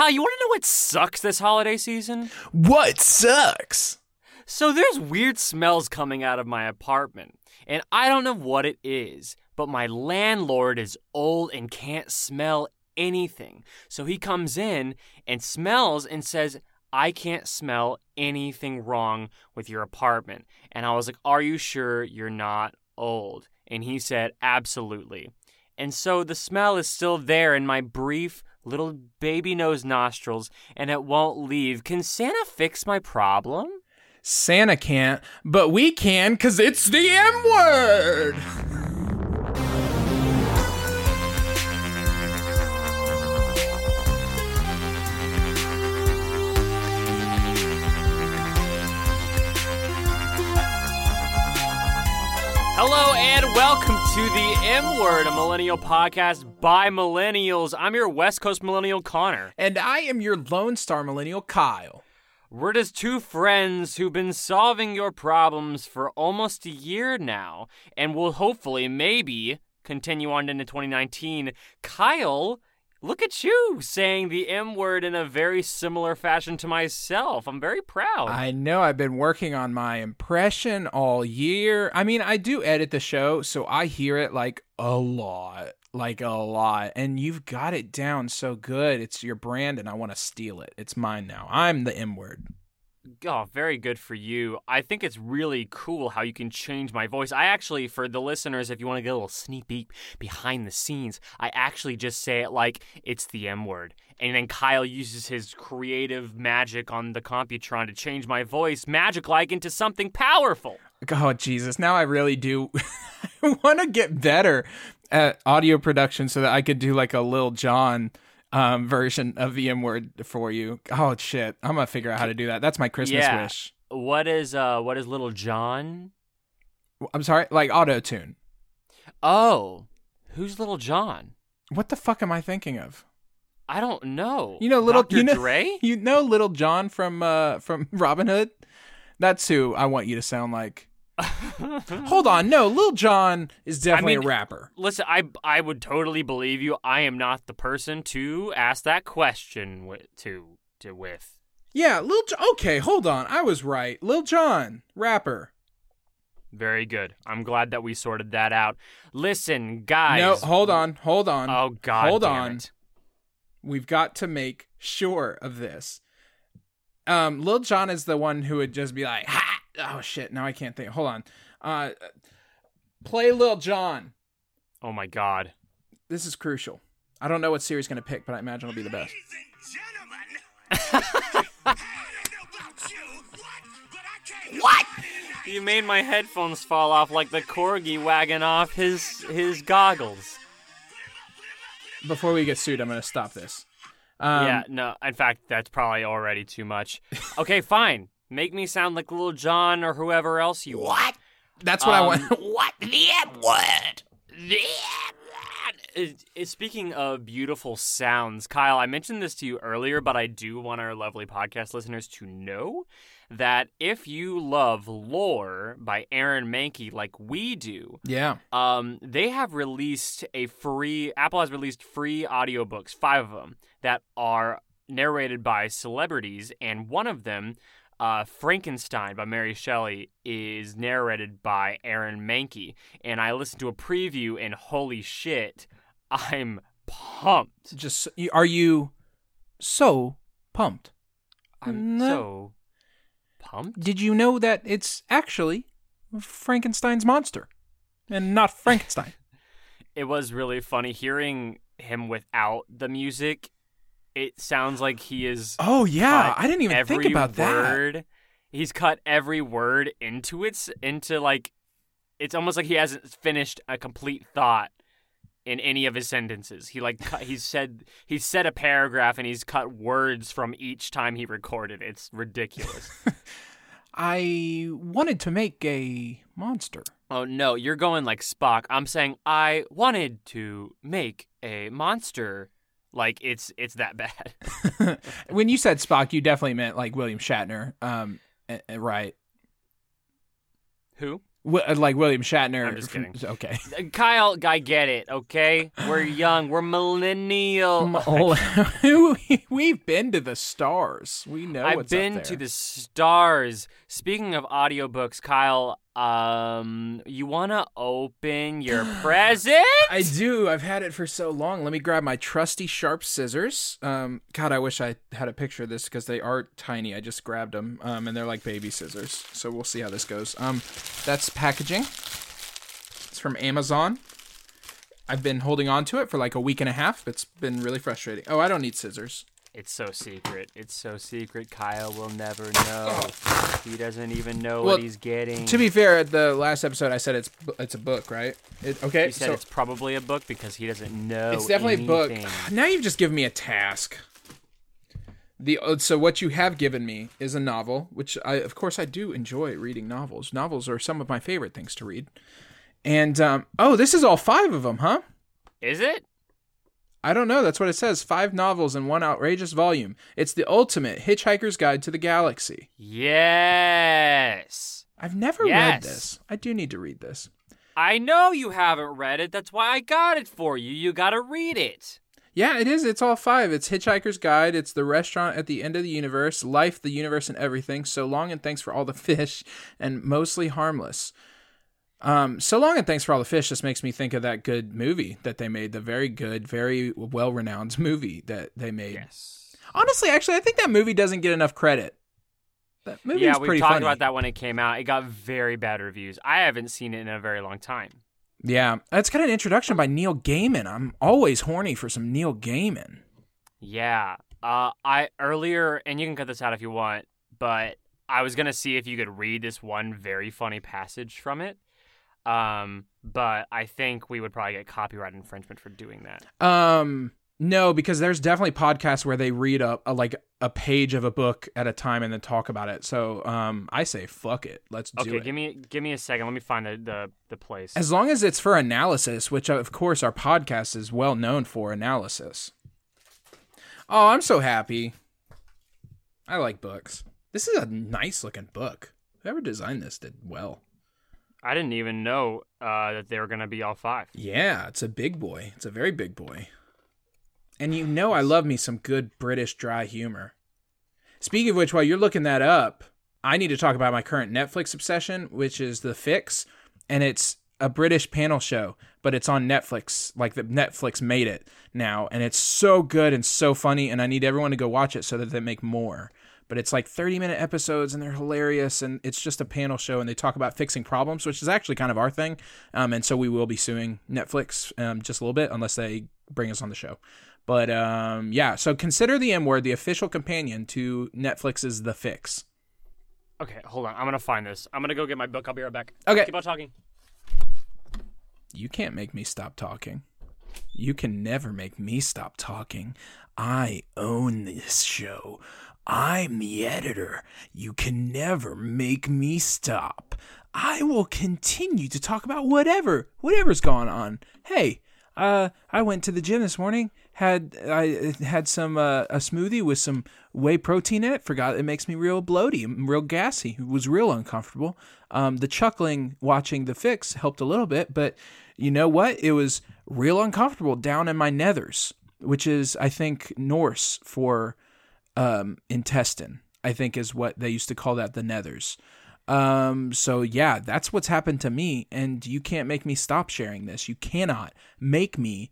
Kyle, you want to know what sucks this holiday season? What sucks? So there's weird smells coming out of my apartment, and I don't know what it is, but my landlord is old and can't smell anything. So he comes in and smells and says, I can't smell anything wrong with your apartment. And I was like, Are you sure you're not old? And he said, Absolutely. And so the smell is still there in my brief little baby nose nostrils and it won't leave. Can Santa fix my problem? Santa can't, but we can because it's the M word. Hello and welcome to the M Word, a millennial podcast by millennials. I'm your West Coast millennial Connor. And I am your Lone Star Millennial Kyle. We're just two friends who've been solving your problems for almost a year now, and will hopefully, maybe, continue on into 2019. Kyle, look at you saying the M word in a very similar fashion to myself. I'm very proud. I know I've been working on my impression all year. I mean, I do edit the show, so I hear it like a lot. Like a lot. And you've got it down so good. It's your brand, and I want to steal it. It's mine now. I'm the M word. Oh, very good for you. I think it's really cool how you can change my voice. I actually, for the listeners, if you want to get a little sneak peek behind the scenes, I actually just say it like it's the M word. And then Kyle uses his creative magic on the Computron to change my voice magic like into something powerful. Oh, Jesus. Now I really do want to get better at audio production so that I could do like a Lil Jon um, version of the M word for you. Oh shit, I'm gonna figure out how to do that. That's my Christmas Yeah. wish. What is uh what is little John? I'm sorry, like auto tune. Oh, who's little John? What the fuck am I thinking of? I don't know. You know, little Dr. you know, Dre? You know, Little John from uh from Robin Hood. That's who I want you to sound like. Hold on, no, Lil John is definitely mean- a rapper. Listen, I I would totally believe you. I am not the person to ask that question with, to to with. Yeah, Lil. Jo- okay, hold on, I was right. Lil John, rapper. Very good. I'm glad that we sorted that out. Listen, guys. No, hold on, hold on. Oh God. hold on. it. We've got to make sure of this. Um, Lil Jon is the one who would just be like, ha! oh shit, now I can't think. Hold on. Uh, play Lil Jon. Oh my God. This is crucial. I don't know what Siri's gonna pick, but I imagine it'll be the best. What? You made my headphones fall off like the corgi wagging off his his goggles. Before we get sued, I'm gonna stop this. Um, yeah, no. In fact, that's probably already too much. Okay, fine. Make me sound like Little John or whoever else you want. that's what I Um, want. what the M word? The Word. Uh, uh, Speaking of beautiful sounds, Kyle, I mentioned this to you earlier, but I do want our lovely podcast listeners to know that if you love Lore by Aaron Mahnke like we do, yeah. um, they have released a free Apple has released free audiobooks, five of them that are narrated by celebrities, and one of them, uh, Frankenstein by Mary Shelley, is narrated by Aaron Mahnke. And I listened to a preview, and holy shit, I'm pumped. Just are you so pumped? I'm No. so pumped. Did you know that it's actually Frankenstein's monster and not Frankenstein? It was really funny hearing him without the music. It sounds like he is Oh yeah, I didn't even think about that. He's cut every word into its into like it's almost like he hasn't finished a complete thought in any of his sentences. He like cut, he's said he's said a paragraph and he's cut words from each time he recorded. It's ridiculous. I wanted to make a monster. oh no, you're going like Spock. I'm saying I wanted to make a monster. Like it's it's that bad. when you said Spock, you definitely meant like William Shatner. Um, eh, eh, right? Who? Wi- like William Shatner. I'm just kidding. Okay. Uh, Kyle, I get it. Okay, we're young. We're millennial. We've been to the stars. We know I've what's up been to the stars. Speaking of audiobooks, Kyle, um, you wanna open your present? I do. I've had it for so long. Let me grab my trusty sharp scissors. Um, God, I wish I had a picture of this because they are tiny. I just grabbed them, um, and they're like baby scissors. So we'll see how this goes. Um, that's packaging. It's from Amazon. I've been holding on to it for like a week and a half. It's been really frustrating. Oh, I don't need scissors. It's so secret. It's so secret. Kyle will never know. He doesn't even know Well, what he's getting. To be fair, at the last episode, I said it's it's a book, right? It, okay, you said so it's probably a book because he doesn't know. it's definitely a book. Now you've just given me a task. The uh, so what you have given me is a novel, which I of course I do enjoy reading novels. Novels are some of my favorite things to read. And um, oh, this is all five of them, huh? Is it? I don't know. That's what it says. Five novels in one outrageous volume. It's the ultimate Hitchhiker's Guide to the Galaxy. Yes. I've never read Yes. this. I do need to read this. I know you haven't read it. That's why I got it for you. You gotta read it. Yeah, it is. It's all five. It's Hitchhiker's Guide. It's the restaurant at the end of the universe, life, the universe, and everything. So long and thanks for all the fish, and mostly harmless. Um, so long and thanks for all the fish. Just makes me think of that good movie that they made, the very good, very well renowned movie that they made. Yes. Honestly, actually, I think that movie doesn't get enough credit. That funny Yeah, we talked funny. about that when it came out. It got very bad reviews. I haven't seen it in a very long time. Yeah, it's got an introduction by Neil Gaiman. I'm always horny for some Neil Gaiman. Yeah. Uh, I earlier, and you can cut this out if you want, but I was gonna see if you could read this one very funny passage from it. Um, but I think we would probably get copyright infringement for doing that. Um, no, because there's definitely podcasts where they read a, a like a page of a book at a time and then talk about it. So, um, I say fuck it, let's do Okay, give me give me a second. Let me find the the, the place. as long as it's for analysis, which of course our podcast is well known for analysis. Oh, I'm so happy. I like books. This is a nice looking book. Whoever designed this did well. I didn't even know uh, that they were gonna be all five. Yeah, it's a big boy. It's a very big boy. And you know I love me some good British dry humor. Speaking of which, while you're looking that up, I need to talk about my current Netflix obsession, which is The Fix, and it's a British panel show, but it's on Netflix. Like the Netflix made it now, and it's so good and so funny, and I need everyone to go watch it so that they make more. But it's like 30 minute episodes, and they're hilarious, and it's just a panel show, and they talk about fixing problems, which is actually kind of our thing. Um, and so we will be suing Netflix um, just a little bit unless they bring us on the show. But um, yeah, so consider the M word the official companion to Netflix's The Fix. Okay, hold on. I'm gonna find this. I'm gonna go get my book. I'll be right back. Okay. Keep on talking. You can't make me stop talking. You can never make me stop talking. I own this show. I'm the editor. You can never make me stop. I will continue to talk about whatever, whatever's gone on. Hey, uh, I went to the gym this morning. Had I had some uh, a smoothie with some whey protein in it. Forgot it makes me real bloaty, real gassy. It was real uncomfortable. Um, the chuckling watching the fix helped a little bit, but you know what? It was real uncomfortable down in my nethers, which is I think Norse for um, intestine. I think is what they used to call that the nethers. Um, so yeah, that's what's happened to me, and you can't make me stop sharing this. You cannot make me,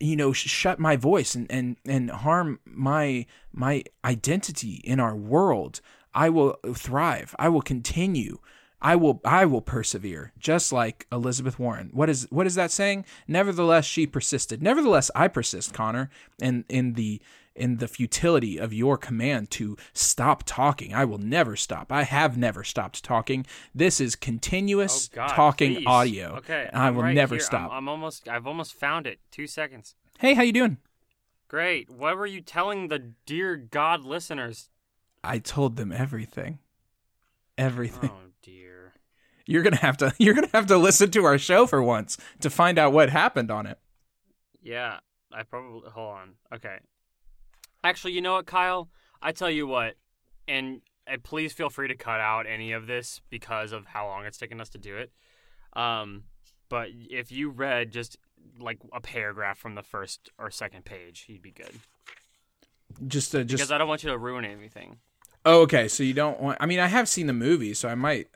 you know, sh- shut my voice and and and harm my my identity in our world. I will thrive. I will continue. I will I will persevere, just like Elizabeth Warren. What is what is that saying? Nevertheless, she persisted. Nevertheless, I persist, Connor, and in the in the futility of your command to stop talking. I will never stop. I have never stopped talking. This is continuous Oh God, talking please. audio. Okay. I will right never here. stop. I'm, I'm almost. I've almost found it. Two seconds. hey, how you doing? Great. What were you telling the dear God listeners? I told them everything. Everything. Oh dear. You're gonna have to you're gonna have to listen to our show for once to find out what happened on it. Yeah. I probably. Hold on. Okay. Actually, you know what, Kyle? I tell you what, and uh, please feel free to cut out any of this because of how long it's taken us to do it. Um, but if you read just like a paragraph from the first or second page, you'd be good. Just uh, just because I don't want you to ruin anything. Oh, okay. So you don't want I mean, I have seen the movie, so I might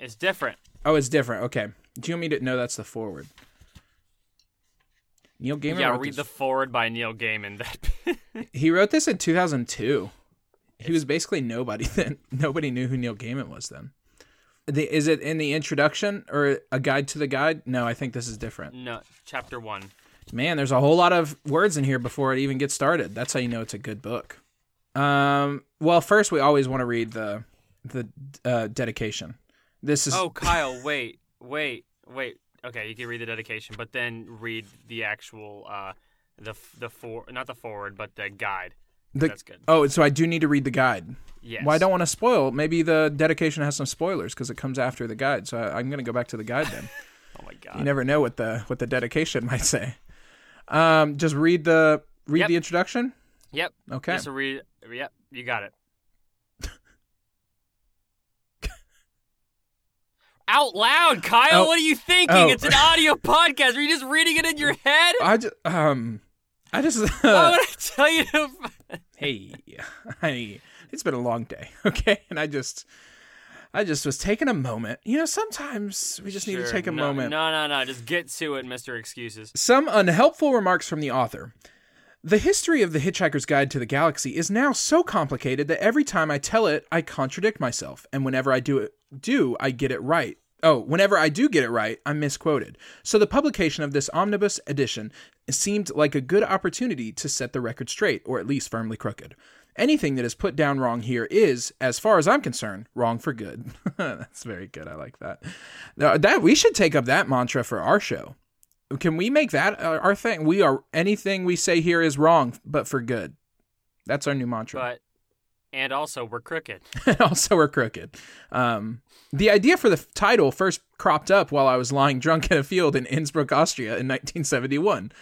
It's different. Oh, it's different. Okay. Do you want me to No, that's the foreword. Neil Gaiman yeah, read this- the foreword by Neil Gaiman. That He wrote this in 2002. He was basically nobody then. Nobody knew who Neil Gaiman was then. The, is it in the introduction or a guide to the guide? No, I think this is different. no, chapter one. Man, there's a whole lot of words in here before it even gets started. That's how you know it's a good book. Um, well, first we always want to read the the uh, dedication. This is Oh, Kyle, wait, wait, wait. Okay, you can read the dedication, but then read the actual uh the the for not the foreword, but the guide. the That's good. oh, so I do need to read the guide. Yes. Well, I don't want to spoil. Maybe the dedication has some spoilers because it comes after the guide. So I, I'm going to go back to the guide then. Oh my god. you never know what the what the dedication might say. Um, just read the read Yep. the introduction. Yep. Okay. Just read. Yep. You got it. Out loud, Kyle. Oh. What are you thinking? Oh. It's an audio podcast. Are you just reading it in your head? I just um, I just Why would I tell you to? hey, I it's been a long day, okay, and I just. I just was taking a moment. You know, sometimes we just need to take a no, moment. No, no, no. Just get to it, Mister Excuses. Some unhelpful remarks from the author. The history of The Hitchhiker's Guide to the Galaxy is now so complicated that every time I tell it, I contradict myself, and whenever I do it, do I get it right. Oh, whenever I do get it right, I'm misquoted. So the publication of this omnibus edition seemed like a good opportunity to set the record straight, or at least firmly crooked. Anything that is put down wrong here is, as far as I'm concerned, wrong for good. That's very good. I like that. That we should take up that mantra for our show. Can we make that our thing? We are anything we say here is wrong, but for good. That's our new mantra. But and also we're crooked. also, we're crooked. Um, the idea for the f- title first cropped up while I was lying drunk in a field in Innsbruck, Austria in 1971.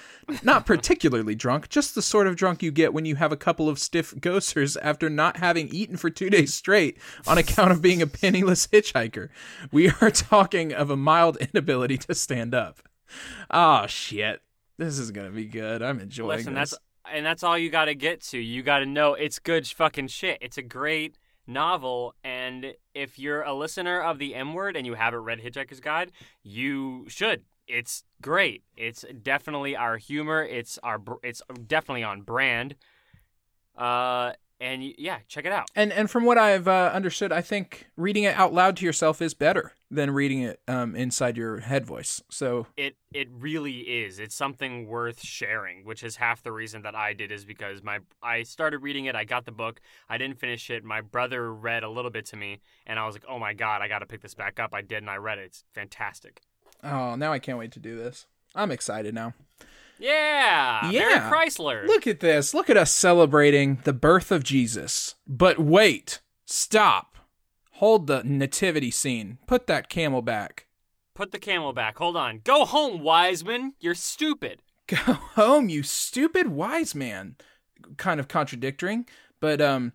Not particularly drunk, just the sort of drunk you get when you have a couple of stiff Gössers after not having eaten for two days straight on account of being a penniless hitchhiker. We are talking of a mild inability to stand up. Oh, shit. This is going to be good. I'm enjoying Listen, this. that's and that's all you got to get to. You got to know it's good fucking shit. It's a great novel, and if you're a listener of the M Word and you haven't read Hitchhiker's Guide, you should. It's great. It's definitely our humor. It's our. It's definitely on brand. Uh, and yeah, check it out. And and from what I've uh, understood, I think reading it out loud to yourself is better than reading it um, inside your head voice. So It it really is. It's something worth sharing, which is half the reason that I did is because my I started reading it, I got the book, I didn't finish it. My brother read a little bit to me, and I was like, "Oh my god, I got to pick this back up." I did, and I read it. It's fantastic. oh, now I can't wait to do this. I'm excited now. Yeah, Yeah. Mary Chrysler. Look at this. Look at us celebrating the birth of Jesus. But wait, stop. Hold the nativity scene. Put that camel back. Put the camel back. Hold on. Go home, Wiseman. You're stupid. Go home, you stupid wise man. Kind of contradicting, but um,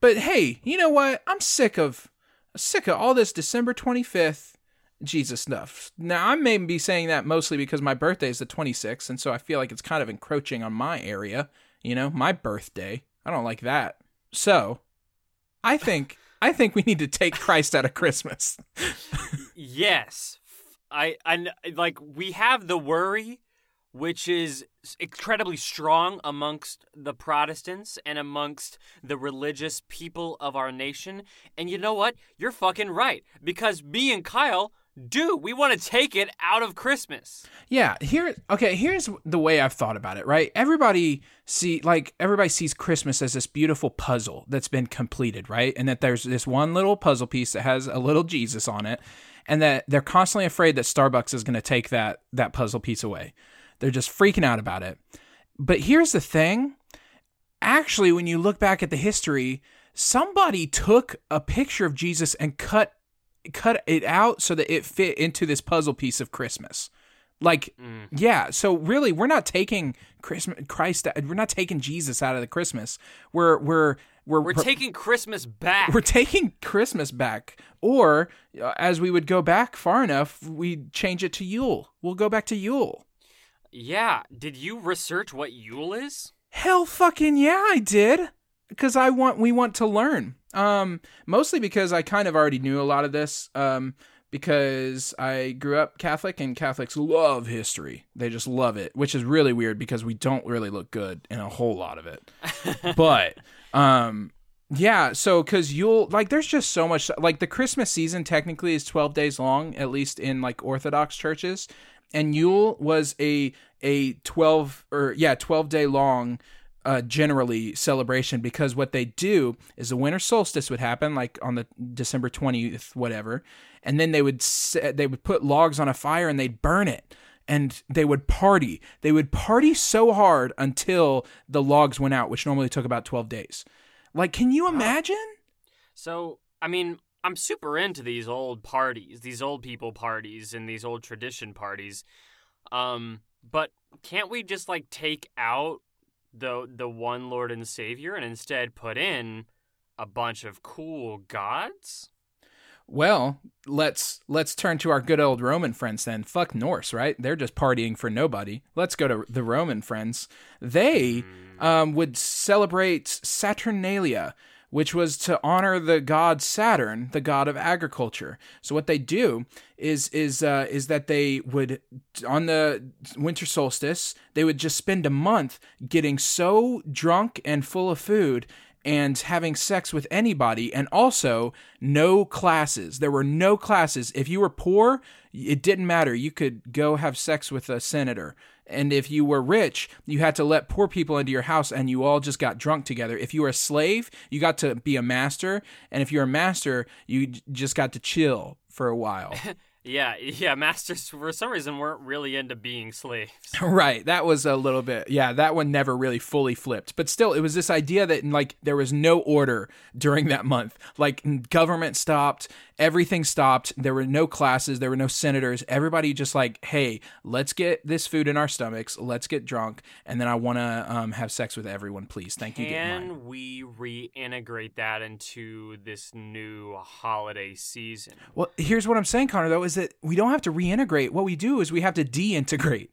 but hey, you know what? I'm sick of sick of all this December 25th Jesus stuff. Now I may be saying that mostly because my birthday is the 26th, and so I feel like it's kind of encroaching on my area. You know, my birthday. I don't like that. So, I think I think we need to take Christ out of Christmas. Yes. I I like we have the worry which is incredibly strong amongst the Protestants and amongst the religious people of our nation. And you know what? You're fucking right because me and Kyle do. We want to take it out of Christmas. Yeah, here okay, here's the way I've thought about it, right? Everybody see like everybody sees Christmas as this beautiful puzzle that's been completed, right? And that there's this one little puzzle piece that has a little Jesus on it, and that they're constantly afraid that Starbucks is going to take that that puzzle piece away. They're just freaking out about it. But here's the thing, actually when you look back at the history, somebody took a picture of Jesus and cut cut it out so that it fit into this puzzle piece of Christmas Like, Mm. yeah. So really, we're not taking Christmas, Christ. We're not taking Jesus out of the Christmas. We're we're we're We're taking Christmas back. we're taking Christmas back, or uh, as we would go back far enough, we change it to Yule. We'll go back to Yule. yeah. Did you research what Yule is? Hell, fucking yeah, I did. Because I want, we want to learn. Um, mostly because I kind of already knew a lot of this. Um, because I grew up Catholic and Catholics love history. They just love it, which is really weird because we don't really look good in a whole lot of it. but um yeah, so cuz you'll like there's just so much like the Christmas season technically is 12 days long at least in like orthodox churches and Yule was a a 12 or yeah, 12 day long uh, generally celebration because what they do is the winter solstice would happen like on the December 20th whatever and then they would set, they would put logs on a fire and they'd burn it and they would party. They would party so hard until the logs went out which normally took about 12 days. Like can you imagine? So, I mean, I'm super into these old parties, these old people parties, and these old tradition parties. Um, but can't we just like take out the the one Lord and Savior and instead put in a bunch of cool gods? well let's let's turn to our good old roman friends then. Fuck norse right? They're just partying for nobody. Let's go to the roman friends. They um, would celebrate Saturnalia, which was to honor the god Saturn, the god of agriculture. So what they do is is uh, is that they would on the winter solstice they would just spend a month getting so drunk and full of food and having sex with anybody and also no classes. There were no classes. If you were poor it didn't matter. You could go have sex with a senator and if you were rich you had to let poor people into your house and you all just got drunk together. If you were a slave you got to be a master. And if you're a master you just got to chill for a while Yeah, yeah. Masters for some reason weren't really into being slaves. Right. That was a little bit. Yeah, that one never really fully flipped. But still, it was this idea that like there was no order during that month. Like government stopped, everything stopped. There were no classes, there were no senators. Everybody just like, "Hey, let's get this food in our stomachs. Let's get drunk, and then I want to um, have sex with everyone, please. Thank you. Get. Can we reintegrate that into this new holiday season? Well, here's what I'm saying, Connor, though, is that we don't have to reintegrate. What we do is we have to deintegrate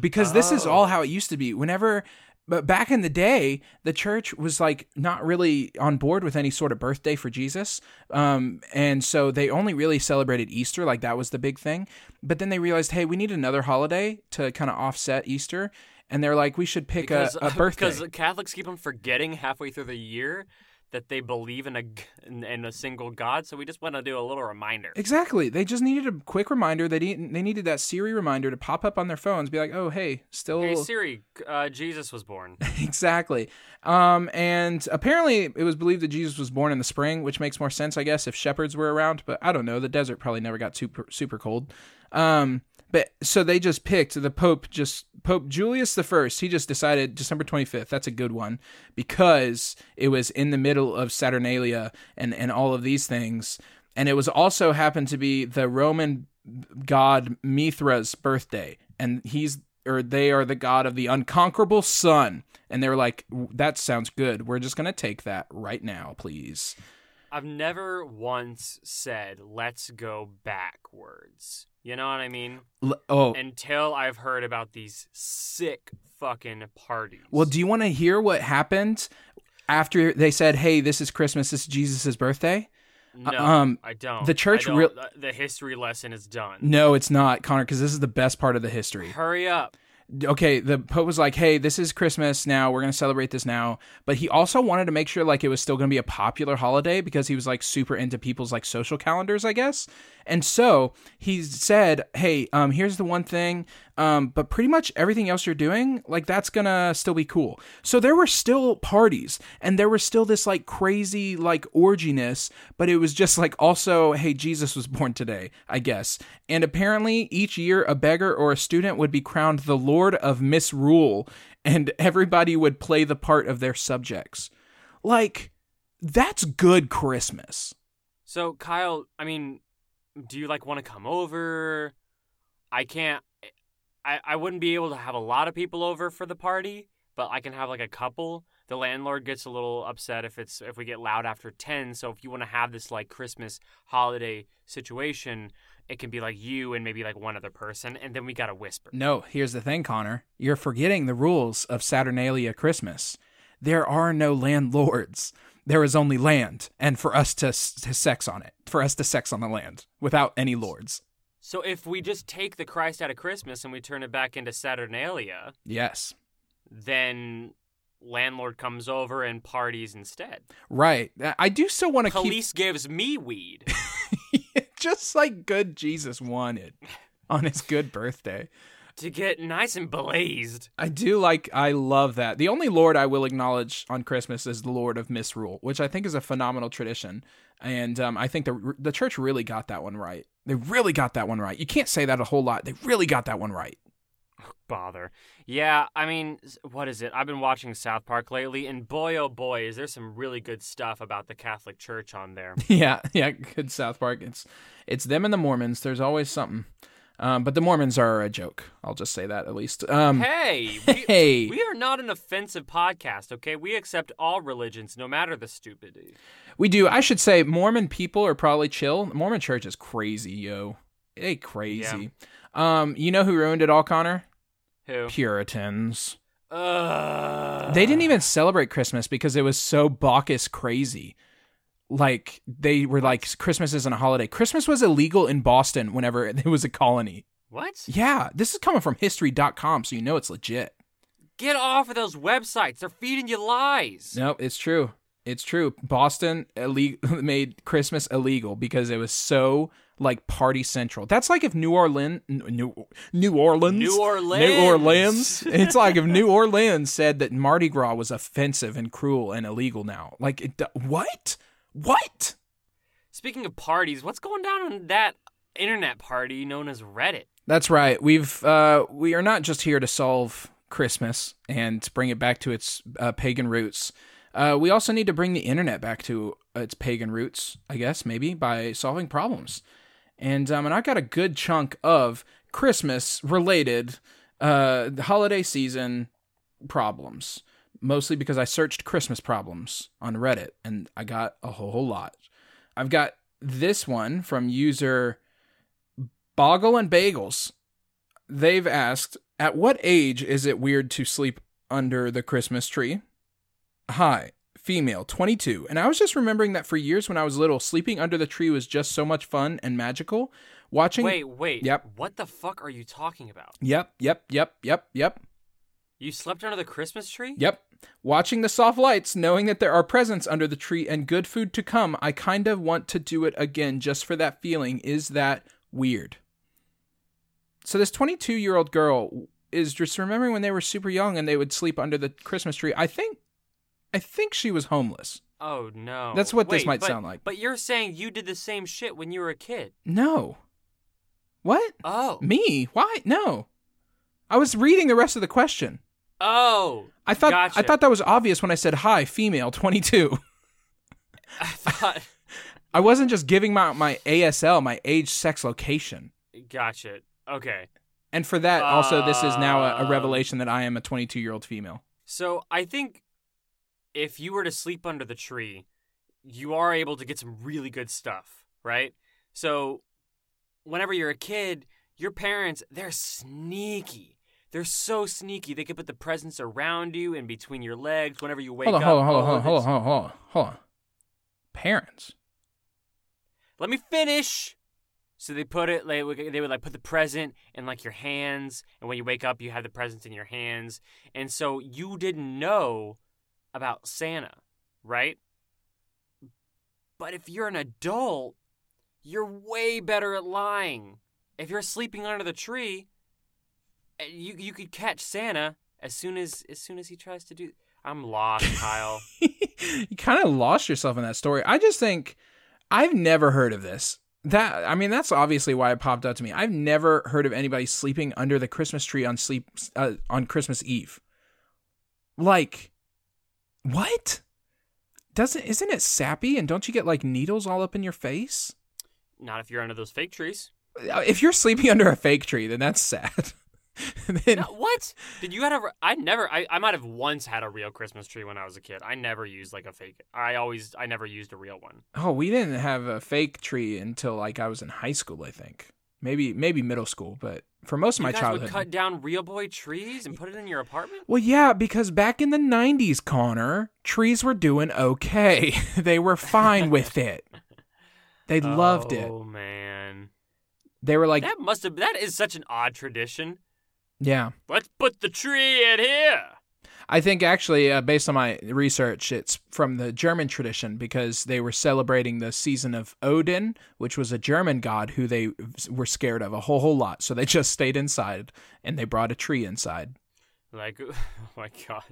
because this is all Oh. how it used to be. Whenever, but back in the day, the church was like not really on board with any sort of birthday for Jesus. Um, and so they only really celebrated Easter, like that was the big thing. But then they realized, hey, we need another holiday to kind of offset Easter. And they're like, we should pick a, a birthday. because Catholics keep on forgetting halfway through the year that they believe in a in, in a single God. So we just want to do a little reminder. Exactly. They just needed a quick reminder. They need, they needed that Siri reminder to pop up on their phones, be like, "Oh, hey, still Hey Siri, uh, Jesus was born. exactly." Um, and apparently, it was believed that Jesus was born in the spring, which makes more sense, I guess, if shepherds were around. But I don't know. The desert probably never got super super cold. Um, but so they just picked the Pope. Just Pope Julius the First. He just decided December twenty fifth. That's a good one because it was in the middle of Saturnalia and and all of these things. And it was also happened to be the Roman god Mithra's birthday, and he's or they are the god of the unconquerable sun. And they were like, "That sounds good. We're just gonna take that right now, please." I've never once said let's go backwards. You know what I mean? L- oh, Until I've heard about these sick fucking parties. well, do you want to hear what happened after they said, "Hey, this is Christmas. This is Jesus' birthday"? no, um, I don't. the church don't. The- the history lesson is done. No, it's not, Connor, because this is the best part of the history. Hurry up. Okay, the Pope was like, "Hey, this is Christmas now. We're gonna celebrate this now." But he also wanted to make sure like it was still gonna be a popular holiday because he was like super into people's like social calendars, I guess. And so he said, "Hey, um, here's the one thing, um, but pretty much everything else you're doing, like that's gonna still be cool." So there were still parties, and there was still this like crazy like orginess, but it was just like also, "Hey, Jesus was born today," I guess. And apparently, each year a beggar or a student would be crowned the Lord of Misrule, and everybody would play the part of their subjects. Like, that's good Christmas. So Kyle, I mean, do you like want to come over? I can't. I, I wouldn't be able to have a lot of people over for the party, but I can have like a couple. The landlord gets a little upset if it's if we get loud after 10. So if you want to have this like Christmas holiday situation, it can be like you and maybe like one other person and then we got to whisper. No, here's the thing, Connor. You're forgetting the rules of Saturnalia Christmas. There are no landlords. There is only land, and for us to, to sex on it, for us to sex on the land without any lords. So if we just take the Christ out of Christmas and we turn it back into Saturnalia, Yes. then landlord comes over and parties instead. Right. I do still want to keep Police gives me weed. just like good Jesus wanted on his good birthday. To get nice and blazed. I do like I love that. The only lord I will acknowledge on Christmas is the Lord of Misrule, which I think is a phenomenal tradition. And um, I think the the church really got that one right. They really got that one right. You can't say that a whole lot. They really got that one right. Bother. Yeah, I mean, what is it? I've been watching South Park lately, and boy, oh boy, is there some really good stuff about the Catholic Church on there. yeah, yeah, good South Park. It's it's them and the Mormons. There's always something. Um, but the Mormons are a joke. I'll just say that at least. Um, hey, we, hey, we are not an offensive podcast, okay? We accept all religions, no matter the stupidity. we do. I should say Mormon people are probably chill. The Mormon Church is crazy, yo. They crazy. Um, you know who ruined it all, Connor? Who? Puritans. Uh, They didn't even celebrate Christmas because it was so Bacchus crazy. Like they were like Christmas isn't a holiday. Christmas was illegal in Boston whenever it was a colony. What? Yeah, this is coming from history.com, so you know it's legit. Get off of those websites. They're feeding you lies. Nope, it's true. It's true. Boston ille- made Christmas illegal because it was so like party central. That's like if New Orleans, New New Orleans, New Orleans. New Orleans. it's like if New Orleans said that Mardi Gras was offensive and cruel and illegal now. Like it, what? What? Speaking of parties, what's going down on that internet party known as Reddit? That's right. We've uh, we are not just here to solve Christmas and bring it back to its uh, pagan roots. Uh, we also need to bring the internet back to its pagan roots, I guess, maybe by solving problems. And um, and I got a good chunk of Christmas related uh, holiday season problems, mostly because I searched Christmas problems on Reddit, and I got a whole, whole lot. I've got this one from user Boggle and Bagels. They've asked, at what age is it weird to sleep under the Christmas tree? Hi, female, 22. And I was just remembering that for years when I was little, sleeping under the tree was just so much fun and magical. Watching. Wait, wait. Yep. What the fuck are you talking about? Yep, yep, yep, yep, yep, You slept under the Christmas tree? yep. Watching the soft lights, knowing that there are presents under the tree and good food to come, I kind of want to do it again just for that feeling. Is that weird? So this 22 year old girl is just remembering when they were super young and they would sleep under the Christmas tree. I think, I think she was homeless. Oh no. That's what this might but- sound like. But you're saying you did the same shit when you were a kid. No. What? Oh. Me? Why? No. I was reading the rest of the question. Oh. I thought I thought that was obvious when I said hi, female, 22. I thought. I wasn't just giving my my ASL, my age, sex, location. gotcha. Okay. And for that, also, this is now a, a Um, revelation that I am a 22 year old female. So I think if you were to sleep under the tree, you are able to get some really good stuff, right? So whenever you're a kid, your parents, they're sneaky. They're so sneaky. They could put the presents around you and between your legs whenever you wake Hold on, up. hold on, hold on, Oh, hold on, hold on, hold on, hold on, hold on. Parents. Let me finish. So they put it like they would like put the present in like your hands, and when you wake up, you have the presents in your hands, and so you didn't know about Santa, right? But if you're an adult, you're way better at lying. If you're sleeping under the tree, you you could catch Santa as soon as as soon as he tries to do. I'm lost, Kyle. you kind of lost yourself in that story. I just think I've never heard of this. That I mean, that's obviously why it popped out to me. I've never heard of anybody sleeping under the Christmas tree on sleep uh, on Christmas Eve. Like, what? Doesn't isn't it sappy? And don't you get like needles all up in your face? Not if you're under those fake trees. Uh, If you're sleeping under a fake tree, then that's sad. then, No, what? Did you ever? I never. I, I might have once had a real Christmas tree when I was a kid. I never used like a fake. I always. I never used a real one. oh, we didn't have a fake tree until like I was in high school, I think. Maybe maybe middle school, but for most of my you guys childhood. would cut down real boy trees and put it in your apartment. Well, yeah, because back in the 90s, Connor, trees were doing okay. they were fine with it. They loved it. Oh man, They were like, that must have. That is such an odd tradition. Yeah. Let's put the tree in here. I think actually, uh, based on my research, it's from the German tradition because they were celebrating the season of Odin, which was a German god who they were scared of a whole whole lot. So they just stayed inside and they brought a tree inside. Like, oh my god,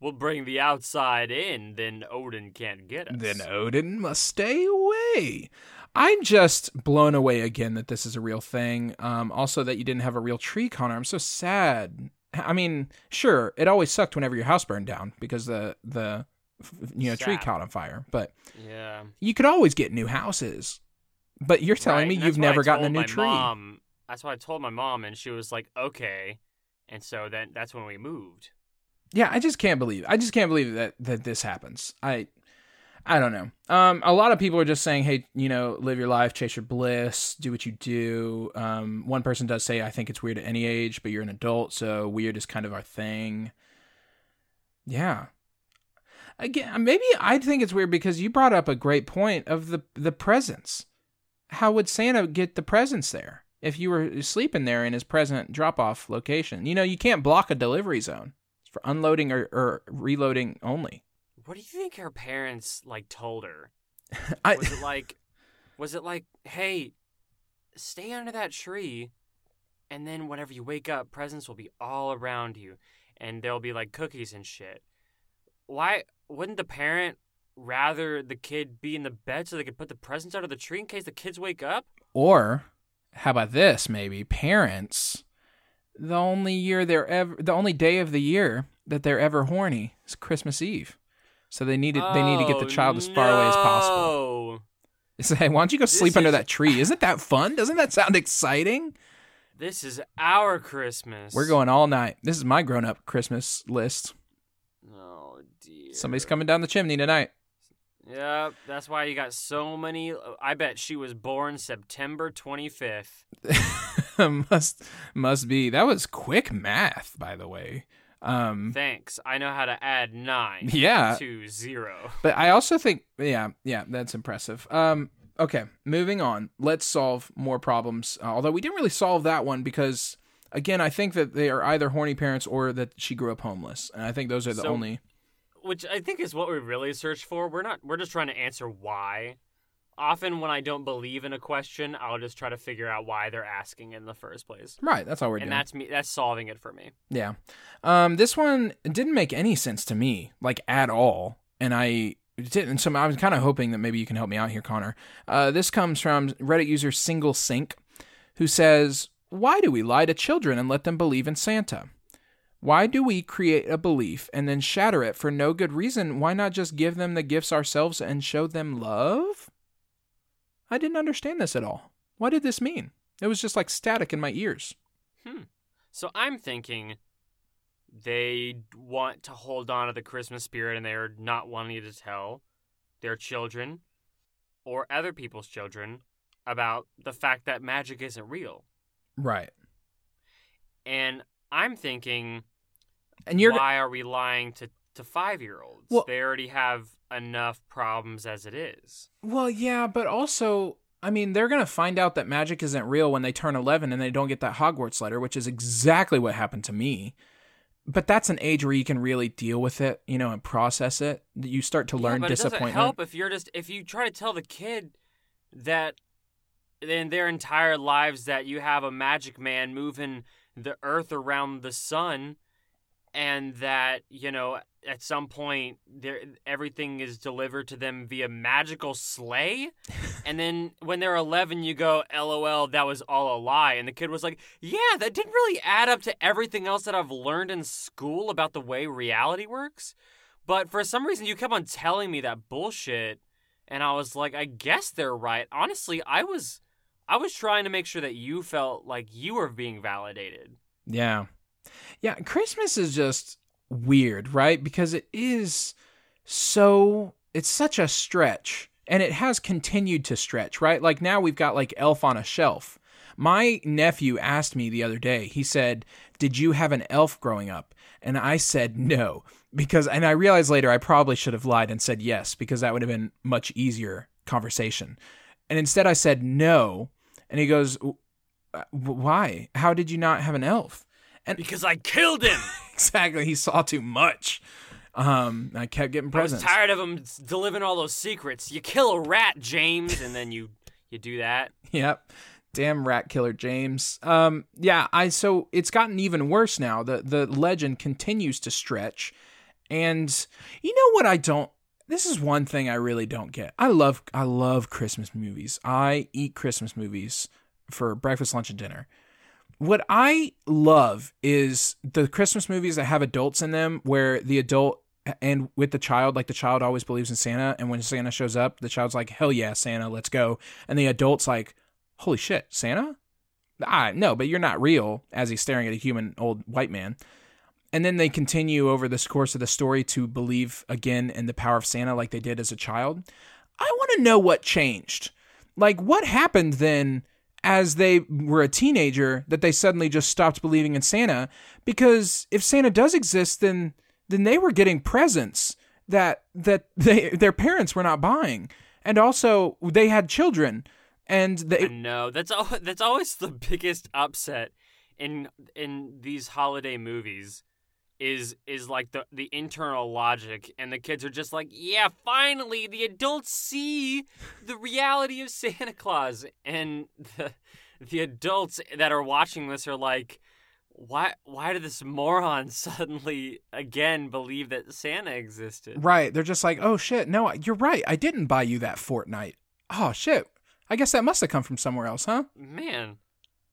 we'll bring the outside in, then Odin can't get us. Then Odin must stay away. I'm just blown away again that this is a real thing. Um, also, that you didn't have a real tree, Connor. I'm so sad. I mean, sure, it always sucked whenever your house burned down because the the you know tree caught on fire. But yeah. you could always get new houses. But you're telling Right, me you've that's what I never gotten a new my tree. Mom, that's what I told my mom, and she was like, "Okay," and so then that's when we moved. Yeah, I just can't believe. I just can't believe that that this happens. I I don't know. Um a lot of people are just saying, "Hey, you know, live your life, chase your bliss, do what you do." Um one person does say, "I think it's weird at any age, but you're an adult, so weird is kind of our thing." Yeah. Again, maybe I think it's weird because you brought up a great point of the the presents. How would Santa get the presents there if you were sleeping there in his present drop-off location? You know, you can't block a delivery zone it's for unloading or, or reloading only. What do you think her parents like told her? I, Was it like, was it like, hey, stay under that tree, and then whenever you wake up, presents will be all around you, and there'll be like cookies and shit. Why wouldn't the parent rather the kid be in the bed so they could put the presents under the tree in case the kids wake up? or how about this? Maybe parents, the only year they're ever, the only day of the year that they're ever horny is Christmas Eve. So they need to, they need to get the Oh, child as far away as possible. no. They say, "Why don't you go This sleep under that tree? Isn't that fun? Doesn't that sound exciting?" This is our Christmas. We're going all night. This is my grown-up Christmas list. Oh dear. Somebody's coming down the chimney tonight. Yep, that's why you got so many. Uh, I bet she was born September 25th. must must be. That was quick math, by the way. Um, Thanks. I know how to add nine yeah, to zero. but I also think, yeah, yeah, that's impressive. Um, okay, moving on. Let's solve more problems. Uh, although we didn't really solve that one because, again, I think that they are either horny parents or that she grew up homeless, and I think those are the So- only. Which I think is what we really search for. We're not. We're just trying to answer why. Often, when I don't believe in a question, I'll just try to figure out why they're asking in the first place, Right, that's all we're and doing. that's me. That's solving it for me. Yeah. Um, this one didn't make any sense to me, like at all. And I didn't. So I was kind of hoping that maybe you can help me out here, Connor. Uh, this comes from Reddit user Single Sync, who says, "Why do we lie to children and let them believe in Santa? Why do we create a belief and then shatter it for no good reason? Why not just give them the gifts ourselves and show them love?" I didn't understand this at all. What did this mean? It was just like static in my ears. Hmm. So I'm thinking they want to hold on to the Christmas spirit and they're not wanting to tell their children or other people's children about the fact that magic isn't real. Right. And I'm thinking, And you're why are we lying to, to five year olds? Well- they already have enough problems as it is. Well, yeah, but also, I mean, they're going to find out that magic isn't real when they turn 11 and they don't get that Hogwarts letter, which is exactly what happened to me. But that's an age where you can really deal with it, you know, and process it. You start to Yeah, learn but it disappointment. doesn't help if you're just if you try to tell the kid that in their entire lives that you have a magic man moving the earth around the sun and that you know at some point there everything is delivered to them via magical sleigh. And then when they're 11 you go lol that was all a lie. And the kid was like yeah that didn't really add up to everything else that i've learned in school about the way reality works. But for some reason you kept on telling me that bullshit. And i was like i guess they're right. Honestly i was i was trying to make sure that you felt like you were being validated. Yeah. Yeah, Christmas is just weird, right? Because it is so it's such a stretch and it has continued to stretch, right? Like now we've got like Elf on a Shelf. My nephew asked me the other day. He said, "Did you have an elf growing up?" And I said, "No." Because and I realized later I probably should have lied and said yes because that would have been much easier conversation. And instead I said no. And he goes, "Why? How did you not have an elf?" And because I killed him. exactly. He saw too much. Um, I kept getting presents. I was tired of him delivering all those secrets. You kill a rat, James, and then you you do that. Yep. Damn rat killer James. Um, yeah, I so it's gotten even worse now. The the legend continues to stretch. And you know what I don't this is one thing I really don't get. I love I love Christmas movies. I eat Christmas movies for breakfast, lunch, and dinner. What I love is the Christmas movies that have adults in them where the adult and with the child, like the child always believes in Santa, and when Santa shows up, the child's like, Hell yeah, Santa, let's go. And the adult's like, holy shit, Santa? Ah, no, but you're not real, as he's staring at a human old white man. And then they continue over this course of the story to believe again in the power of Santa like they did as a child. I want to know what changed. Like, what happened then as they were a teenager that they suddenly just stopped believing in Santa? Because if Santa does exist, then then they were getting presents that that they their parents were not buying. And also they had children and they no that's all that's always the biggest upset in in these holiday movies is is like the the internal logic and the kids are just like yeah finally the adults see the reality of santa claus and the the adults that are watching this are like why why did this moron suddenly again believe that santa existed right they're just like oh shit no you're right i didn't buy you that Fortnite oh shit I guess that must have come from somewhere else, huh? Man.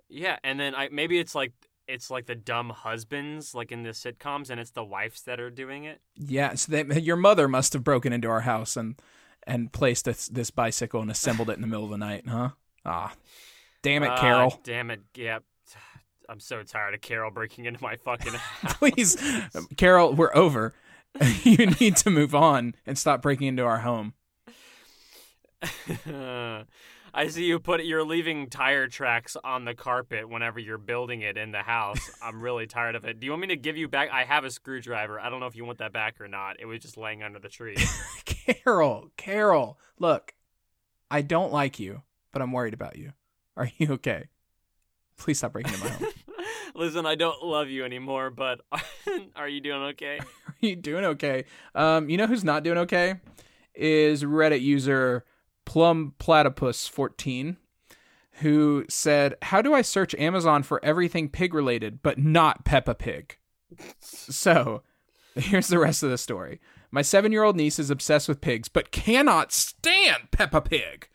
Yeah, and then I maybe it's like it's like the dumb husbands like in the sitcoms and it's the wives that are doing it. Yeah, so they, your mother must have broken into our house and and placed this this bicycle and assembled it in the middle of the night, huh? Ah. Damn it, Carol. Uh, damn it. Yep. I'm so tired of Carol breaking into my fucking house. Please, Carol, we're over. you need to move on and stop breaking into our home. I see you put you're leaving tire tracks on the carpet whenever you're building it in the house. I'm really tired of it. Do you want me to give you back? I have a screwdriver. I don't know if you want that back or not. It was just laying under the tree. Carol, Carol, look, I don't like you, but I'm worried about you. Are you okay? Please stop breaking into my home. Listen, I don't love you anymore, but are you doing okay? are you doing okay? Um, you know who's not doing okay? Is Reddit user Plum Platypus 14 who said, How do I search Amazon for everything pig related, but not Peppa Pig? so, here's the rest of the story. My seven year old niece is obsessed with pigs, but cannot stand Peppa Pig.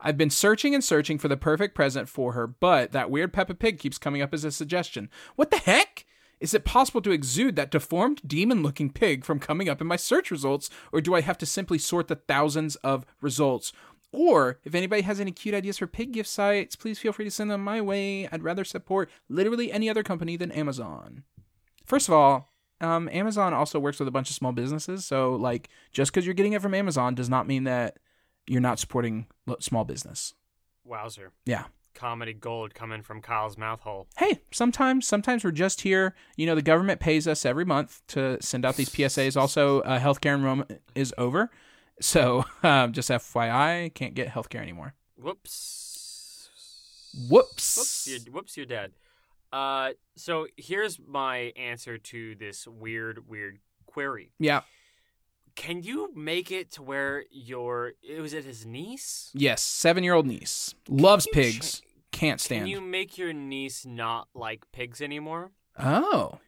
I've been searching and searching for the perfect present for her, but that weird Peppa Pig keeps coming up as a suggestion. What the heck? Is it possible to exude that deformed demon looking pig from coming up in my search results, or do I have to simply sort the thousands of results? Or if anybody has any cute ideas for pig gift sites, please feel free to send them my way. I'd rather support literally any other company than Amazon. First of all, um, Amazon also works with a bunch of small businesses. So, like, just because you're getting it from Amazon does not mean that you're not supporting small business. Wowzer. Yeah. Comedy gold coming from Kyle's mouth hole. Hey, sometimes, sometimes we're just here. You know, the government pays us every month to send out these PSAs. Also, uh, healthcare enrollment is over. So um, just FYI, can't get healthcare anymore. Whoops. Whoops. Whoops, you're, whoops, you're dead. Uh, so here's my answer to this weird, weird query. Yeah. Can you make it to where your was it his niece? Yes, seven year old niece loves pigs. Ch- can't stand. Can you make your niece not like pigs anymore? Oh.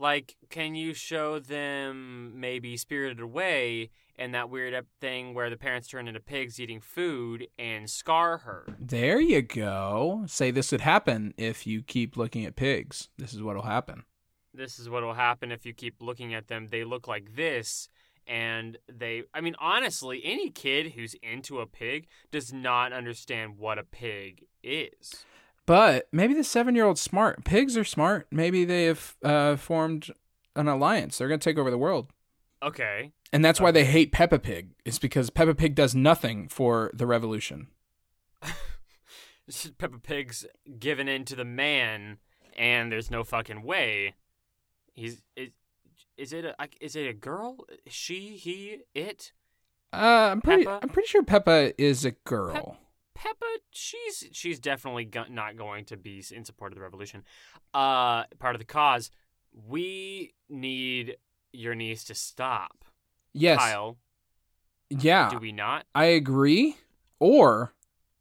Like, can you show them maybe Spirited Away and that weird up thing where the parents turn into pigs eating food and scar her? There you go. Say this would happen if you keep looking at pigs. This is what'll happen. This is what'll happen if you keep looking at them. They look like this, and they. I mean, honestly, any kid who's into a pig does not understand what a pig is. But maybe the seven year old's smart. Pigs are smart. Maybe they have uh, formed an alliance. They're going to take over the world. Okay. And that's why they hate Peppa Pig. Is because Peppa Pig does nothing for the revolution. Peppa Pig's given in to the man, and there's no fucking way. He's is, is it a is it a girl? She, he, it? Uh, I'm pretty. Peppa? I'm pretty sure Peppa is a girl. Peppa, she's she's definitely go- not going to be in support of the revolution. Uh, part of the cause. We need your niece to stop. yes. Kyle, Yeah. do we not? I agree. Or,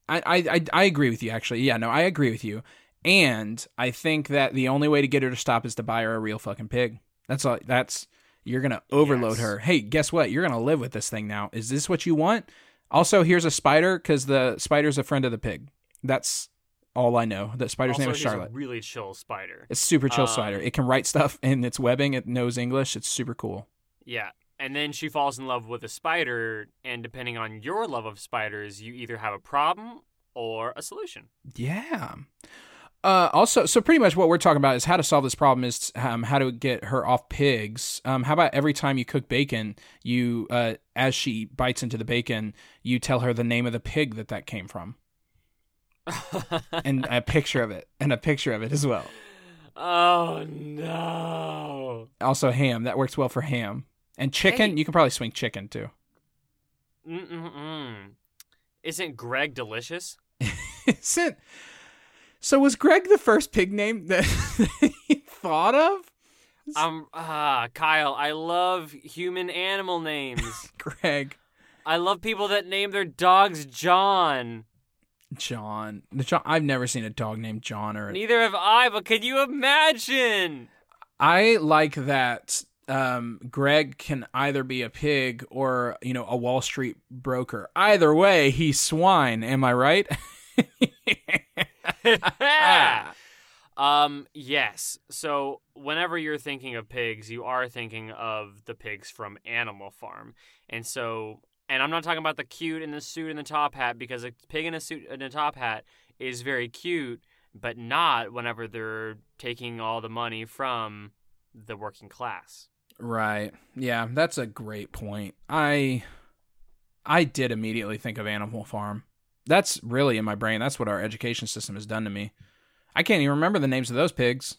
I, I I I agree with you. Actually, yeah. No, I agree with you. And I think that the only way to get her to stop is to buy her a real fucking pig. That's all. That's you're gonna overload Yes. her. Hey, guess what? You're gonna live with this thing now. Is this what you want? Also, here's a spider because the spider's a friend of the pig. That's all I know. The spider's also, name is Charlotte. really chill spider. It's super chill Um, spider. It can write stuff in its webbing. It knows English. It's super cool. Yeah. And then she falls in love with a spider, and depending on your love of spiders, you either have a problem or a solution. Yeah. Uh, also, so pretty much what we're talking about is how to solve this problem is um, how to get her off pigs. Um, how about every time you cook bacon, you uh, as she bites into the bacon, you tell her the name of the pig that that came from, and a picture of it, and a picture of it as well. oh no. Also, ham that works well for ham and chicken. Hey. You can probably swing chicken too. Mm-mm-mm. Isn't Greg delicious? Isn't so? Was Greg the first pig name that he thought of? Um, ah, Kyle, I love human animal names. Greg. I love people that name their dogs John. John. The John. I've never seen a dog named John or. Neither have I, but can you imagine? I like that. Um, Greg can either be a pig or you know a Wall Street broker. Either way, he's swine. Am I right? um, yes. So whenever you're thinking of pigs, you are thinking of the pigs from Animal Farm. And so and I'm not talking about the cute in the suit and the top hat because a pig in a suit and a top hat is very cute, but not whenever they're taking all the money from the working class. right. Yeah, that's a great point. I I did immediately think of Animal Farm. That's really in my brain. That's what our education system has done to me. I can't even remember the names of those pigs.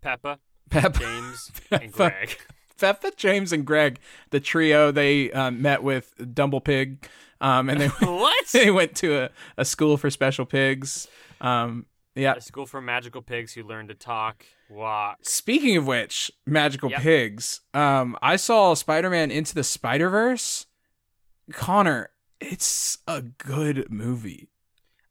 Peppa, Peppa, James, and Greg. Peppa, James, and Greg, the trio. They um, met with Dumblepig, um, and they what? they went to a, a school for special pigs. Um, yeah. A school for magical pigs who learn to talk, walk. Speaking of which, magical Yep. pigs. Um, I saw Spider-Man into the Spider-Verse. Connor, it's a good movie.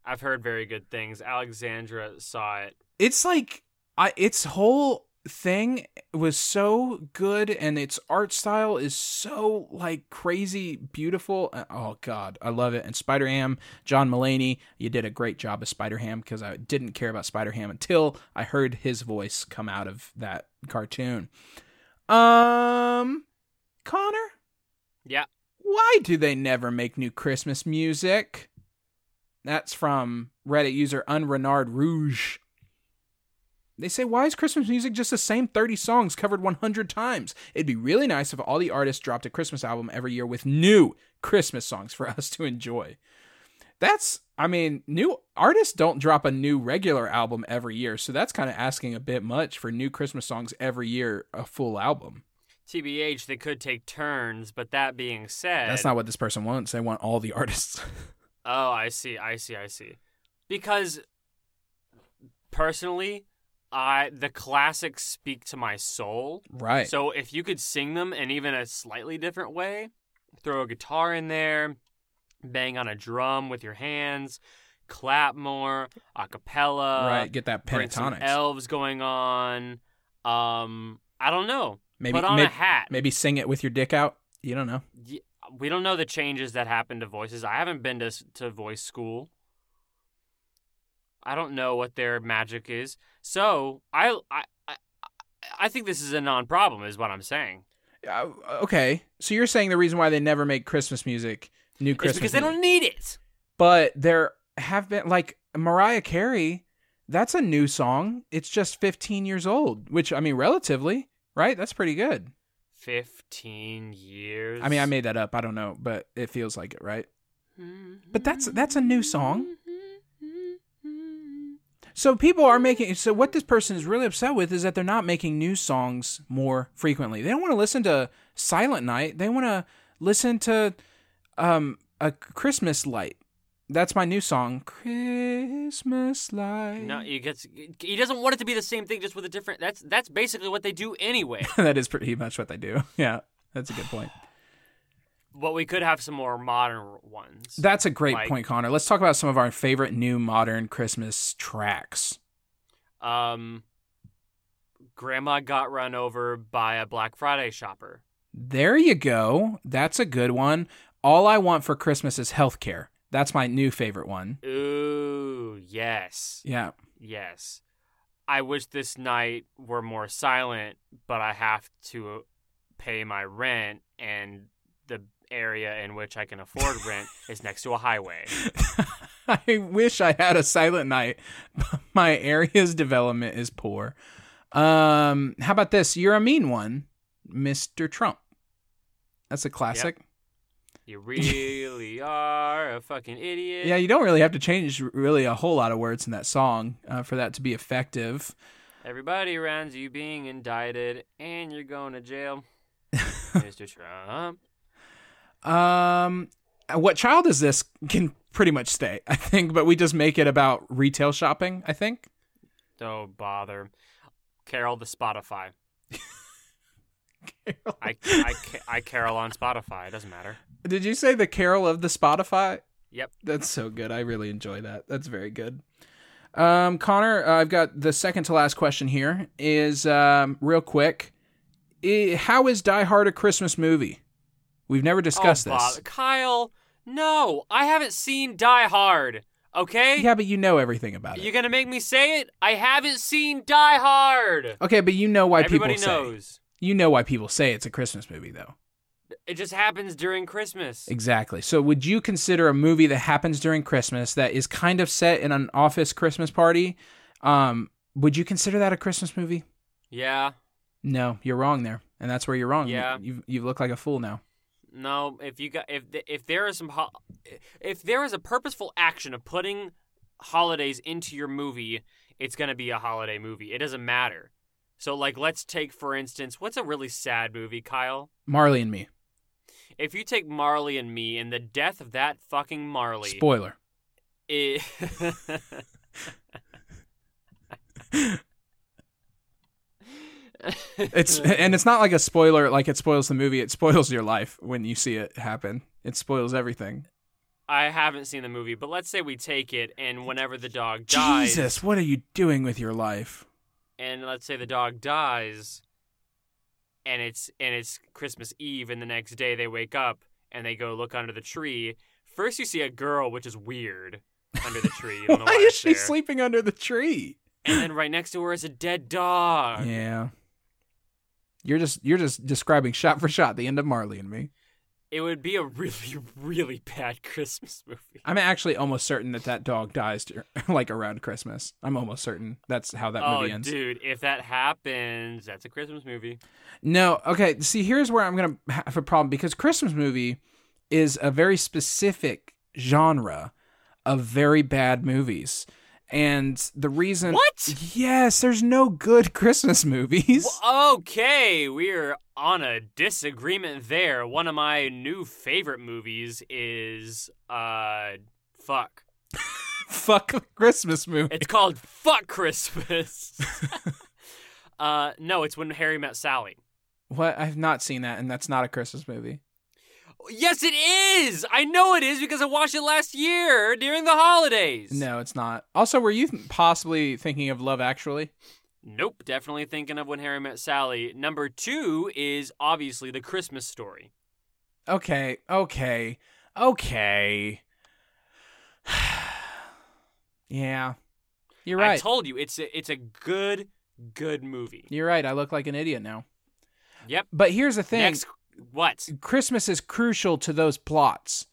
I've heard very good things. Alexandra saw it. It's like I its whole thing was so good and its art style is so like crazy beautiful. Uh, Oh god, I love it. And Spider-Ham, John Mulaney, you did a great job as Spider-Ham because I didn't care about Spider-Ham until I heard his voice come out of that cartoon. Um Connor, Yeah. Why do they never make new Christmas music? That's from Reddit user Unrenard Rouge. They say, why is Christmas music just the same 30 songs covered 100 times? It'd be really nice if all the artists dropped a Christmas album every year with new Christmas songs for us to enjoy. That's, I mean, new artists don't drop a new regular album every year, so that's kind of asking a bit much for new Christmas songs every year, a full album. TBH, they could take turns, but that being said. That's not what this person wants. They want all the artists. Oh, I see. I see. I see. Because personally, I the classics speak to my soul. right. So if you could sing them in even a slightly different way, throw a guitar in there, bang on a drum with your hands, clap more, a cappella, right. Get that some elves going on. Um, I don't know. Maybe Put on may- a hat. maybe sing it with your dick out. You don't know. We don't know the changes that happen to voices. I haven't been to to voice school. I don't know what their magic is. So I I I, I think this is a non-problem, is what I'm saying. Uh, okay, so you're saying the reason why they never make Christmas music, new Christmas, because they don't need it. But there have been like Mariah Carey, that's a new song. It's just 15 years old, which I mean, relatively, right? That's pretty good. 15 years. I mean, I made that up. I don't know, but it feels like it, right? But that's that's a new song. So people are making so what this person is really upset with is that they're not making new songs more frequently. They don't want to listen to Silent Night. They want to listen to um a Christmas light. That's my new song, Christmas light. No, he gets. He doesn't want it to be the same thing, just with a different. That's that's basically what they do anyway. that is pretty much what they do. Yeah, that's a good point. but we could have some more modern ones. That's a great Like- point, Connor. Let's talk about some of our favorite new modern Christmas tracks. um, Grandma got run over by a Black Friday shopper. There you go. That's a good one. All I want for Christmas is healthcare. That's my new favorite one. Ooh, yes, Yeah. yes. I wish this night were more silent, but I have to pay my rent, and the area in which I can afford rent is next to a highway. I wish I had a silent night. but My area's development is poor. Um, how about this? You're a mean one, Mr. Trump. That's a classic. You really are a fucking idiot. Yeah, you don't really have to change really a whole lot of words in that song uh, for that to be effective. Everybody around you being indicted, and you're going to jail, Mr. Trump. Um, what child is this can pretty much stay, I think, but we just make it about retail shopping. I think. Don't bother. Carol the Spotify. I, I, I Carol on Spotify. It doesn't matter. Did you say the Carol of the Spotify? Yep. That's so good. I really enjoy that. That's very good. Um, Connor, uh, I've got the second to last question here. Is um, real quick. I- how is Die Hard a Christmas movie? We've never discussed oh, this. Kyle, no, I haven't seen Die Hard. Okay? Yeah, but you know everything about it. You're gonna make me say it? I haven't seen Die Hard. okay, but you know why Everybody people say. knows. You know why people say it's a Christmas movie, though. It just happens during Christmas. Exactly. So, would you consider a movie that happens during Christmas that is kind of set in an office Christmas party? Um, would you consider that a Christmas movie? Yeah. No, you're wrong there, and that's where you're wrong. Yeah. you you look like a fool now. No, if you got if if there is some ho- if there is a purposeful action of putting holidays into your movie, it's going to be a holiday movie. It doesn't matter. So like let's take for instance, what's a really sad movie, Kyle? Marley and Me. If you take Marley and Me and the death of that fucking Marley, Spoiler. it- It's and it's not like a spoiler. Like it spoils the movie. It spoils your life when you see it happen. It spoils everything. I haven't seen the movie, but let's say we take it and whenever the dog dies Jesus, what are you doing with your life? And let's say the dog dies and it's and it's Christmas Eve and the next day they wake up and they go look under the tree. First you see a girl, which is weird, under the tree. You don't know Why why is she there. sleeping under the tree? And then right next to her is a dead dog. Yeah. You're just you're just describing shot for shot the end of Marley and Me. It would be a really, really bad Christmas movie. I'm actually almost certain that that dog dies dur- like around Christmas. I'm almost certain that's how that oh, movie ends. dude, if that happens, that's a Christmas movie. No, okay. See, here's where I'm gonna have a problem because Christmas movie is a very specific genre of very bad movies, and the reason What? Yes, there's no good Christmas movies. Well, okay, we're on a disagreement there. One of my new favorite movies is uh fuck. Fuck Christmas movie. It's called Fuck Christmas. uh no, it's when Harry met Sally. What? I've not seen that, and that's not a Christmas movie. Yes, it is. I know it is because I watched it last year during the holidays. No, it's not. Also, were you possibly thinking of Love Actually? Nope, definitely thinking of when Harry met Sally. Number 2 is obviously The Christmas Story. Okay, okay, okay. yeah, you're right. I told you it's a, it's a good good movie. you're right. I look like an idiot now. Yep. But here's the thing: Next what? Christmas is crucial to those plots.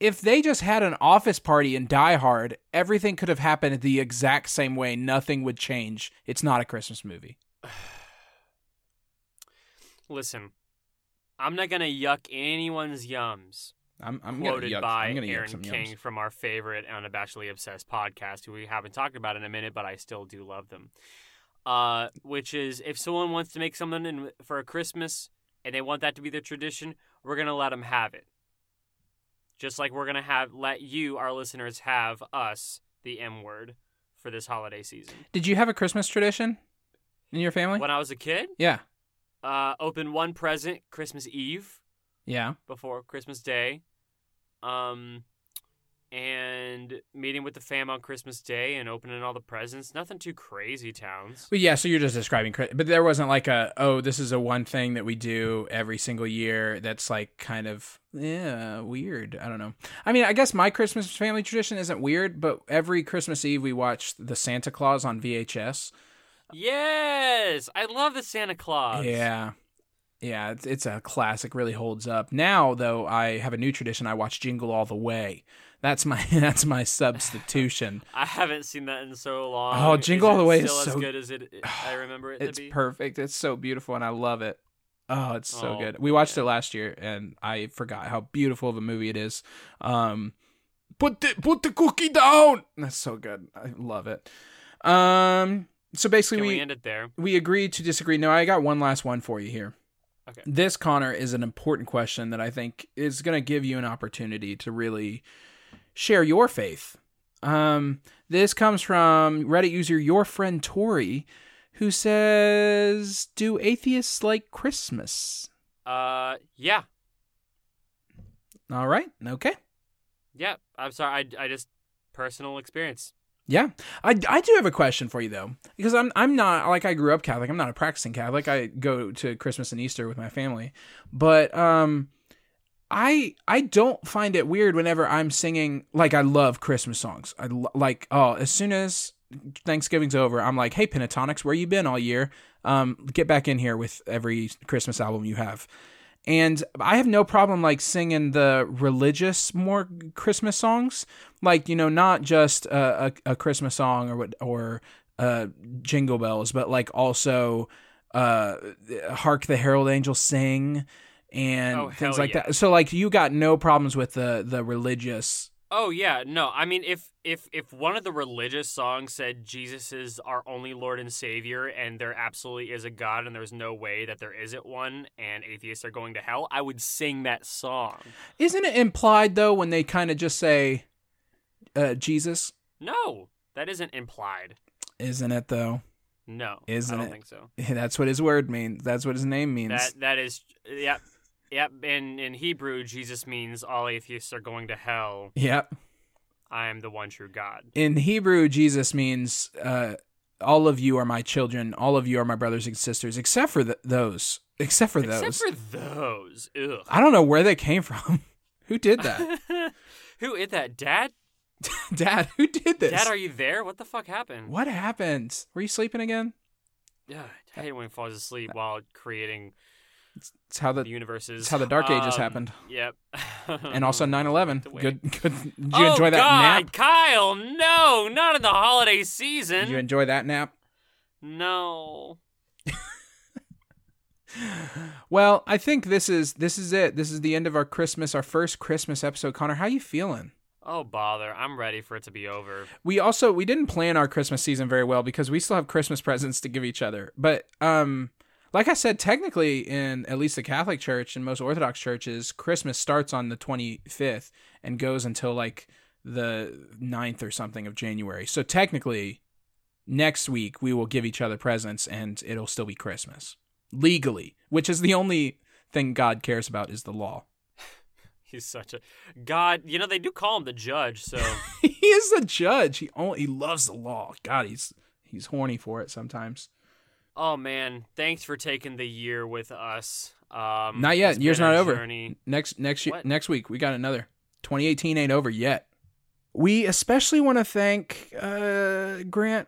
if they just had an office party in Die Hard, everything could have happened the exact same way. Nothing would change. It's not a Christmas movie. Listen, I'm not gonna yuck anyone's yums. I'm, I'm quoted yuck, by Aaron Mahnke yums. from our favorite Unabashedly Obsessed podcast, who we haven't talked about in a minute, but I still do love them. Uh, which is if someone wants to make something in, for a Christmas and they want that to be their tradition, we're gonna let them have it. Just like we're gonna have let you, our listeners, have us the M word for this holiday season. Did you have a Christmas tradition in your family? When I was a kid, Yeah. uh, open one present Christmas Eve. Yeah. before Christmas Day. Um and meeting with the fam on Christmas Day and opening all the presents. Nothing too crazy, towns. Well, yeah, so you're just describing, but there wasn't like a oh, this is a one thing that we do every single year. That's like kind of yeah weird. I don't know. I mean, I guess my Christmas family tradition isn't weird, but every Christmas Eve we watch the Santa Claus on VHS. Yes, I love the Santa Claus. Yeah, yeah, it's it's a classic. Really holds up. Now though, I have a new tradition. I watch Jingle All the Way. That's my that's my substitution. I haven't seen that in so long. Oh, Jingle Is All the Way is still as so- good as it. I remember it It's to be. perfect. It's so beautiful, and I love it. Oh, it's so Oh, good. We watched man. it last year, and I forgot how beautiful of a movie it is. Um, put the put the cookie down. That's so good. I love it. Um, so basically, we, we end it there? we agreed to disagree. No, I got one last one for you here. Okay. This Connor is an important question that I think is going to give you an opportunity to really share your faith. Um, this comes from Reddit user your friend Tori, who says, "Do atheists like Christmas?" Uh, yeah, All right, okay. yeah. I'm sorry. I, I just personal experience. Yeah, I, I do have a question for you though, because I'm I'm not like I grew up Catholic. I'm not a practicing Catholic. I go to Christmas and Easter with my family, but um, I I don't find it weird whenever I'm singing. Like I love Christmas songs. I lo- like oh as soon as Thanksgiving's over, I'm like, hey Pentatonix, where you been all year? Um, get back in here with every Christmas album you have. And I have no problem like singing the religious more Christmas songs, like you know, not just a, a, a Christmas song or what or uh, Jingle Bells, but like also uh, "Hark the Herald Angels Sing" and Oh, things like yeah. that. So like you got no problems with the the religious. Oh yeah, no. I mean, if if if one of the religious songs said Jesus is our only Lord and Savior, and there absolutely is a God, and there's no way that there isn't one, and atheists are going to hell, I would sing that song. Isn't it implied though when they kind of just say uh, Jesus? No, that isn't implied. Isn't it though? No, Isn't I don't it? think so. That's what his word means. That's what his name means. That that is, yep, yep. In in Hebrew, Jesus means all atheists are going to hell. Yep. I am the one true God. in Hebrew, Jesus means uh, all of you are my children, all of you are my brothers and sisters, except for th- those. Except for those. Except for those. Ugh. I don't know where they came from. who did that? Who is that? Dad? Dad, who did this? Dad, are you there? What the fuck happened? what happened? Were you sleeping again? Yeah, I hate when he falls asleep while creating It's how the the universes. it's how the Dark Ages Um, happened. Yep. And also 9/11. Good good. Did you oh, enjoy that God, nap? Kyle, no, not in the holiday season. Did you enjoy that nap? no. Well, I think this is this is it. This is the end of our Christmas, our first Christmas episode. Connor, how you feeling? Oh bother! I'm ready for it to be over. we also we didn't plan our christmas season very well because we still have christmas presents to give each other but um like i said technically in at least the catholic church and most orthodox churches christmas starts on the 25th and goes until like the 9th or something of january. So technically next week we will give each other presents and it'll still be christmas. Legally which is the only thing god cares about is the law. He's such a God. You know they do call him the judge, so. He is the judge. He only he loves the law. God he's he's horny for it sometimes oh man, thanks for taking the year with us. Um, Not yet. Year's not over. journey. next next year next week we got another 2018 ain't over yet we especially want to thank uh grant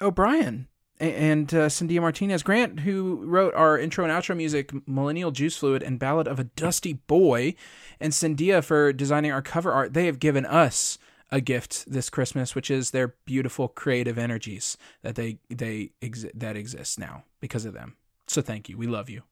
o'brien and uh, Cynthia Martinez Grant, who wrote our intro and outro music, Millennial Juice Fluid, and Ballad of a Dusty Boy, and Cynthia for designing our cover art. They have given us a gift this Christmas, which is their beautiful creative energies that they they exi- that exist now because of them. So thank you. We love you.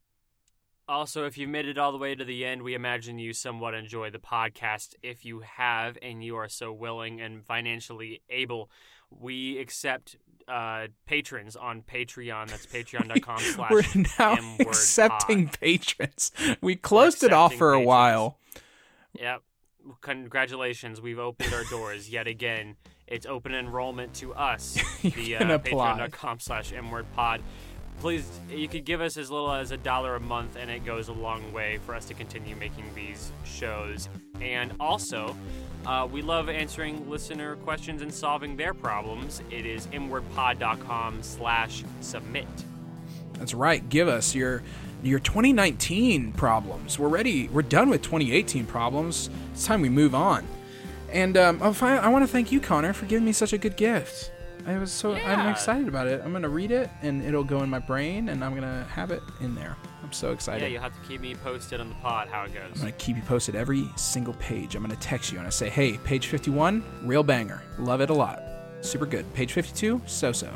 Also, if you've made it all the way to the end, we imagine you somewhat enjoy the podcast. If you have and you are so willing and financially able, we accept uh, patrons on Patreon. That's patreon.com slash We're now M-word accepting pod. patrons. We closed it off for a while. Yep. Congratulations. We've opened our doors yet again. It's open enrollment to us via patreon.com slash mwordpod. Please, you could give us as little as a dollar a month, and it goes a long way for us to continue making these shows. And also, uh, we love answering listener questions and solving their problems. It is mwordpod.com slash submit. That's right. Give us your your 2019 problems. We're ready. We're done with 2018 problems. It's time we move on. And um, oh, fi- I want to thank you, Connor, for giving me such a good gift. I was so I'm excited about it. I'm gonna read it, and it'll go in my brain, and I'm gonna have it in there. I'm so excited. Yeah, you'll have to keep me posted on the pod how it goes. I'm gonna keep you posted every single page. I'm gonna text you and I say, "Hey, page 51, real banger. Love it a lot. Super good. Page 52, so-so."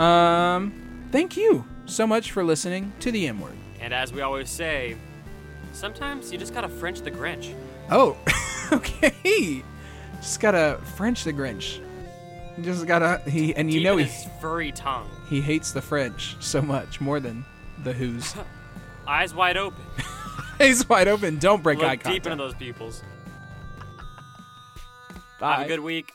Um, thank you so much for listening to the M word. And as we always say, sometimes you just gotta French the Grinch. Oh, okay. Just gotta French the Grinch. Just gotta he and you Deep know in he his furry tongue, he hates the French so much more than the Who's. eyes wide open. He's wide open. Don't break eye Look contact. deep into those pupils. Bye. Have a good week.